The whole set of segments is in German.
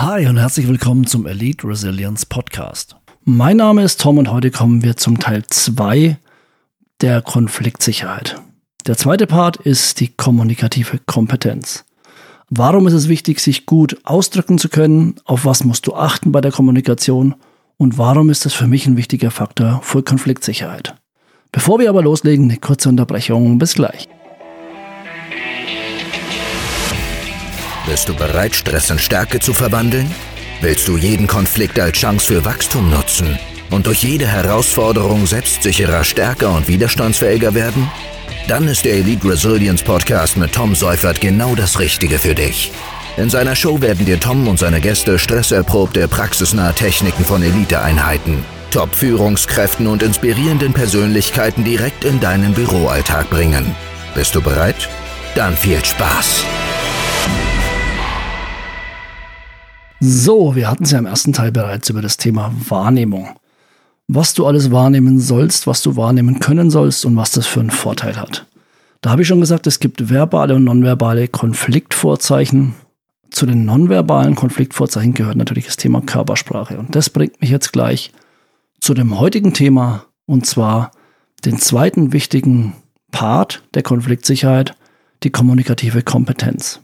Hi und herzlich willkommen zum Elite Resilience Podcast. Mein Name ist Tom und heute kommen wir zum Teil 2 der Konfliktsicherheit. Der zweite Part ist die kommunikative Kompetenz. Warum ist es wichtig, sich gut ausdrücken zu können? Auf was musst du achten bei der Kommunikation? Und warum ist das für mich ein wichtiger Faktor für Konfliktsicherheit? Bevor wir aber loslegen, eine kurze Unterbrechung. Bis gleich. Bist du bereit, Stress in Stärke zu verwandeln? Willst du jeden Konflikt als Chance für Wachstum nutzen und durch jede Herausforderung selbstsicherer, stärker und widerstandsfähiger werden? Dann ist der Elite Resilience Podcast mit Tom Seufert genau das Richtige für dich. In seiner Show werden dir Tom und seine Gäste stresserprobte, praxisnahe Techniken von Eliteeinheiten, Top-Führungskräften und inspirierenden Persönlichkeiten direkt in deinen Büroalltag bringen. Bist du bereit? Dann viel Spaß! So, wir hatten es ja im ersten Teil bereits über das Thema Wahrnehmung. Was du alles wahrnehmen sollst, was du wahrnehmen können sollst und was das für einen Vorteil hat. Da habe ich schon gesagt, es gibt verbale und nonverbale Konfliktvorzeichen. Zu den nonverbalen Konfliktvorzeichen gehört natürlich das Thema Körpersprache. Und das bringt mich jetzt gleich zu dem heutigen Thema und zwar den zweiten wichtigen Part der Konfliktsicherheit, die kommunikative Kompetenz.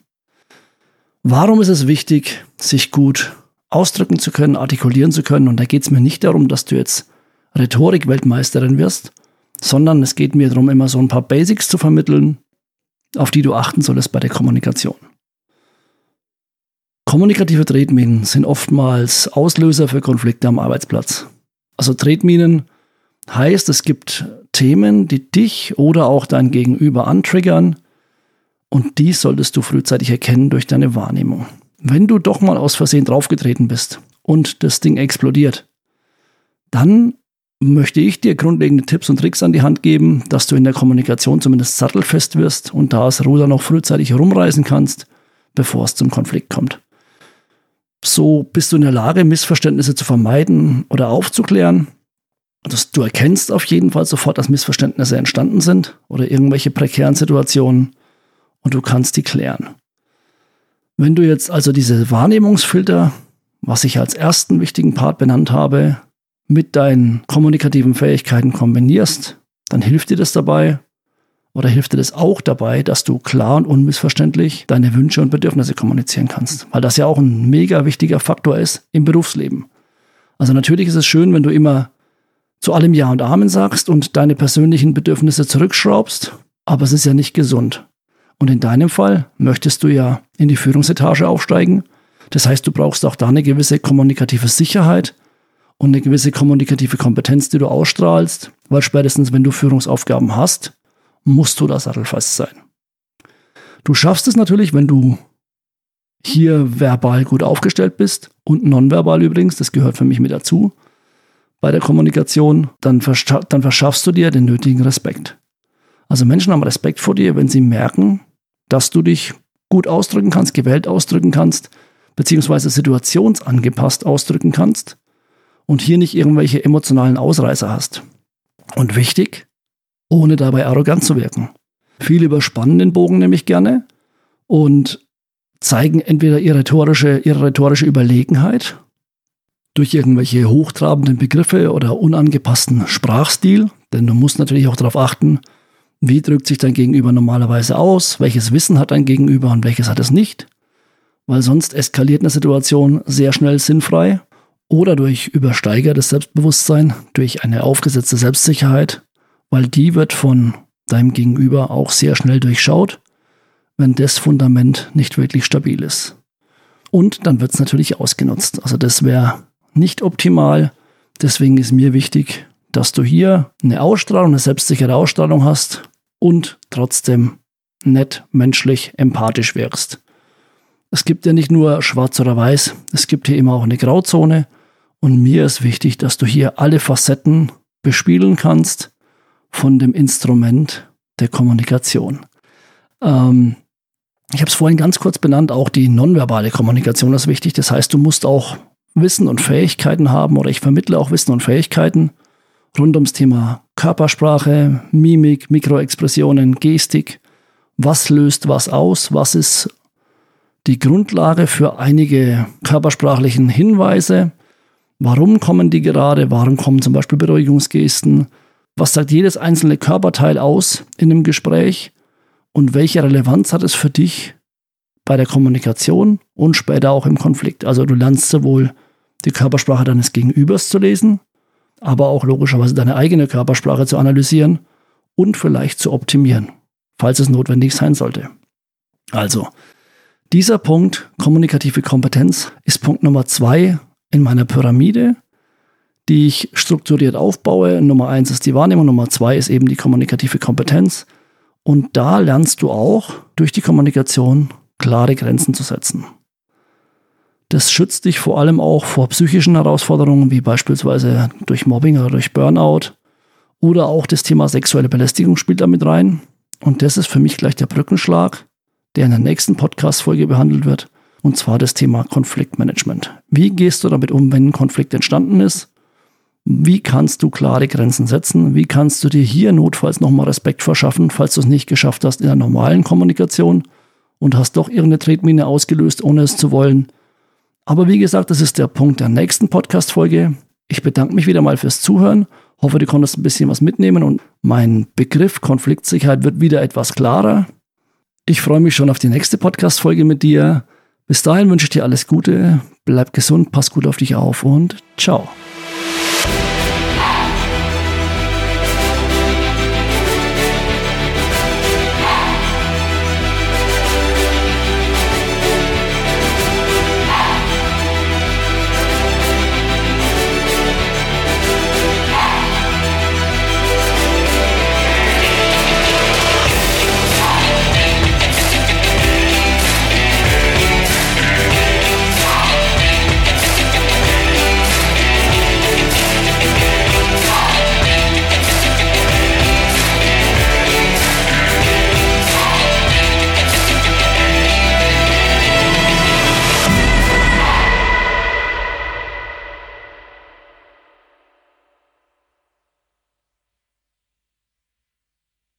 Warum ist es wichtig, sich gut ausdrücken zu können, artikulieren zu können? Und da geht es mir nicht darum, dass du jetzt Rhetorik-Weltmeisterin wirst, sondern es geht mir darum, immer so ein paar Basics zu vermitteln, auf die du achten solltest bei der Kommunikation. Kommunikative Tretminen sind oftmals Auslöser für Konflikte am Arbeitsplatz. Also Tretminen heißt, es gibt Themen, die dich oder auch dein Gegenüber antriggern, und dies solltest du frühzeitig erkennen durch deine Wahrnehmung. Wenn du doch mal aus Versehen draufgetreten bist und das Ding explodiert, dann möchte ich dir grundlegende Tipps und Tricks an die Hand geben, dass du in der Kommunikation zumindest sattelfest wirst und da das Ruder noch frühzeitig herumreißen kannst, bevor es zum Konflikt kommt. So bist du in der Lage, Missverständnisse zu vermeiden oder aufzuklären. Also du erkennst auf jeden Fall sofort, dass Missverständnisse entstanden sind oder irgendwelche prekären Situationen und du kannst die klären. Wenn du jetzt also diese Wahrnehmungsfilter, was ich als ersten wichtigen Part benannt habe, mit deinen kommunikativen Fähigkeiten kombinierst, dann hilft dir das dabei oder hilft dir das auch dabei, dass du klar und unmissverständlich deine Wünsche und Bedürfnisse kommunizieren kannst, weil das ja auch ein mega wichtiger Faktor ist im Berufsleben. Also natürlich ist es schön, wenn du immer zu allem Ja und Amen sagst und deine persönlichen Bedürfnisse zurückschraubst, aber es ist ja nicht gesund. Und in deinem Fall möchtest du ja in die Führungsetage aufsteigen. Das heißt, du brauchst auch da eine gewisse kommunikative Sicherheit und eine gewisse kommunikative Kompetenz, die du ausstrahlst, weil spätestens, wenn du Führungsaufgaben hast, musst du da sattelfest sein. Du schaffst es natürlich, wenn du hier verbal gut aufgestellt bist und nonverbal übrigens, das gehört für mich mit dazu bei der Kommunikation, dann, dann verschaffst du dir den nötigen Respekt. Also Menschen haben Respekt vor dir, wenn sie merken, dass du dich gut ausdrücken kannst, gewählt ausdrücken kannst, beziehungsweise situationsangepasst ausdrücken kannst und hier nicht irgendwelche emotionalen Ausreißer hast. Und wichtig, ohne dabei arrogant zu wirken. Viele überspannen den Bogen nämlich gerne und zeigen entweder ihre rhetorische, ihre rhetorische Überlegenheit durch irgendwelche hochtrabenden Begriffe oder unangepassten Sprachstil, denn du musst natürlich auch darauf achten, wie drückt sich dein Gegenüber normalerweise aus? Welches Wissen hat dein Gegenüber und welches hat es nicht? Weil sonst eskaliert eine Situation sehr schnell sinnfrei oder durch übersteigertes Selbstbewusstsein, durch eine aufgesetzte Selbstsicherheit, weil die wird von deinem Gegenüber auch sehr schnell durchschaut, wenn das Fundament nicht wirklich stabil ist. Und dann wird es natürlich ausgenutzt. Also das wäre nicht optimal. Deswegen ist mir wichtig, dass du hier eine Ausstrahlung, eine selbstsichere Ausstrahlung hast, und trotzdem nett, menschlich, empathisch wirkst. Es gibt ja nicht nur schwarz oder weiß, es gibt hier immer auch eine Grauzone und mir ist wichtig, dass du hier alle Facetten bespielen kannst von dem Instrument der Kommunikation. Ähm, ich habe es vorhin ganz kurz benannt, auch die nonverbale Kommunikation ist wichtig. Das heißt, du musst auch Wissen und Fähigkeiten haben oder ich vermittle auch Wissen und Fähigkeiten rund ums Thema Körpersprache, Mimik, Mikroexpressionen, Gestik. Was löst was aus? Was ist die Grundlage für einige körpersprachlichen Hinweise. Warum kommen die gerade? Warum kommen zum Beispiel Beruhigungsgesten? Was sagt jedes einzelne Körperteil aus in dem Gespräch? Und welche Relevanz hat es für dich bei der Kommunikation und später auch im Konflikt? Also du lernst sowohl die Körpersprache deines Gegenübers zu lesen, aber auch logischerweise deine eigene Körpersprache zu analysieren und vielleicht zu optimieren, falls es notwendig sein sollte. Also, dieser Punkt, kommunikative Kompetenz, ist Punkt Nummer zwei in meiner Pyramide, die ich strukturiert aufbaue. Nummer eins ist die Wahrnehmung, Nummer zwei ist eben die kommunikative Kompetenz. Und da lernst du auch durch die Kommunikation klare Grenzen zu setzen. Das schützt dich vor allem auch vor psychischen Herausforderungen, wie beispielsweise durch Mobbing oder durch Burnout. Oder auch das Thema sexuelle Belästigung spielt damit rein. Und das ist für mich gleich der Brückenschlag, der in der nächsten Podcast-Folge behandelt wird. Und zwar das Thema Konfliktmanagement. Wie gehst du damit um, wenn ein Konflikt entstanden ist? Wie kannst du klare Grenzen setzen? Wie kannst du dir hier notfalls nochmal Respekt verschaffen, falls du es nicht geschafft hast in der normalen Kommunikation und hast doch irgendeine Tretmine ausgelöst, ohne es zu wollen? Aber wie gesagt, das ist der Punkt der nächsten Podcast-Folge. Ich bedanke mich wieder mal fürs Zuhören. Hoffe, du konntest ein bisschen was mitnehmen und mein Begriff Konfliktsicherheit wird wieder etwas klarer. Ich freue mich schon auf die nächste Podcast-Folge mit dir. Bis dahin wünsche ich dir alles Gute, bleib gesund, pass gut auf dich auf und ciao.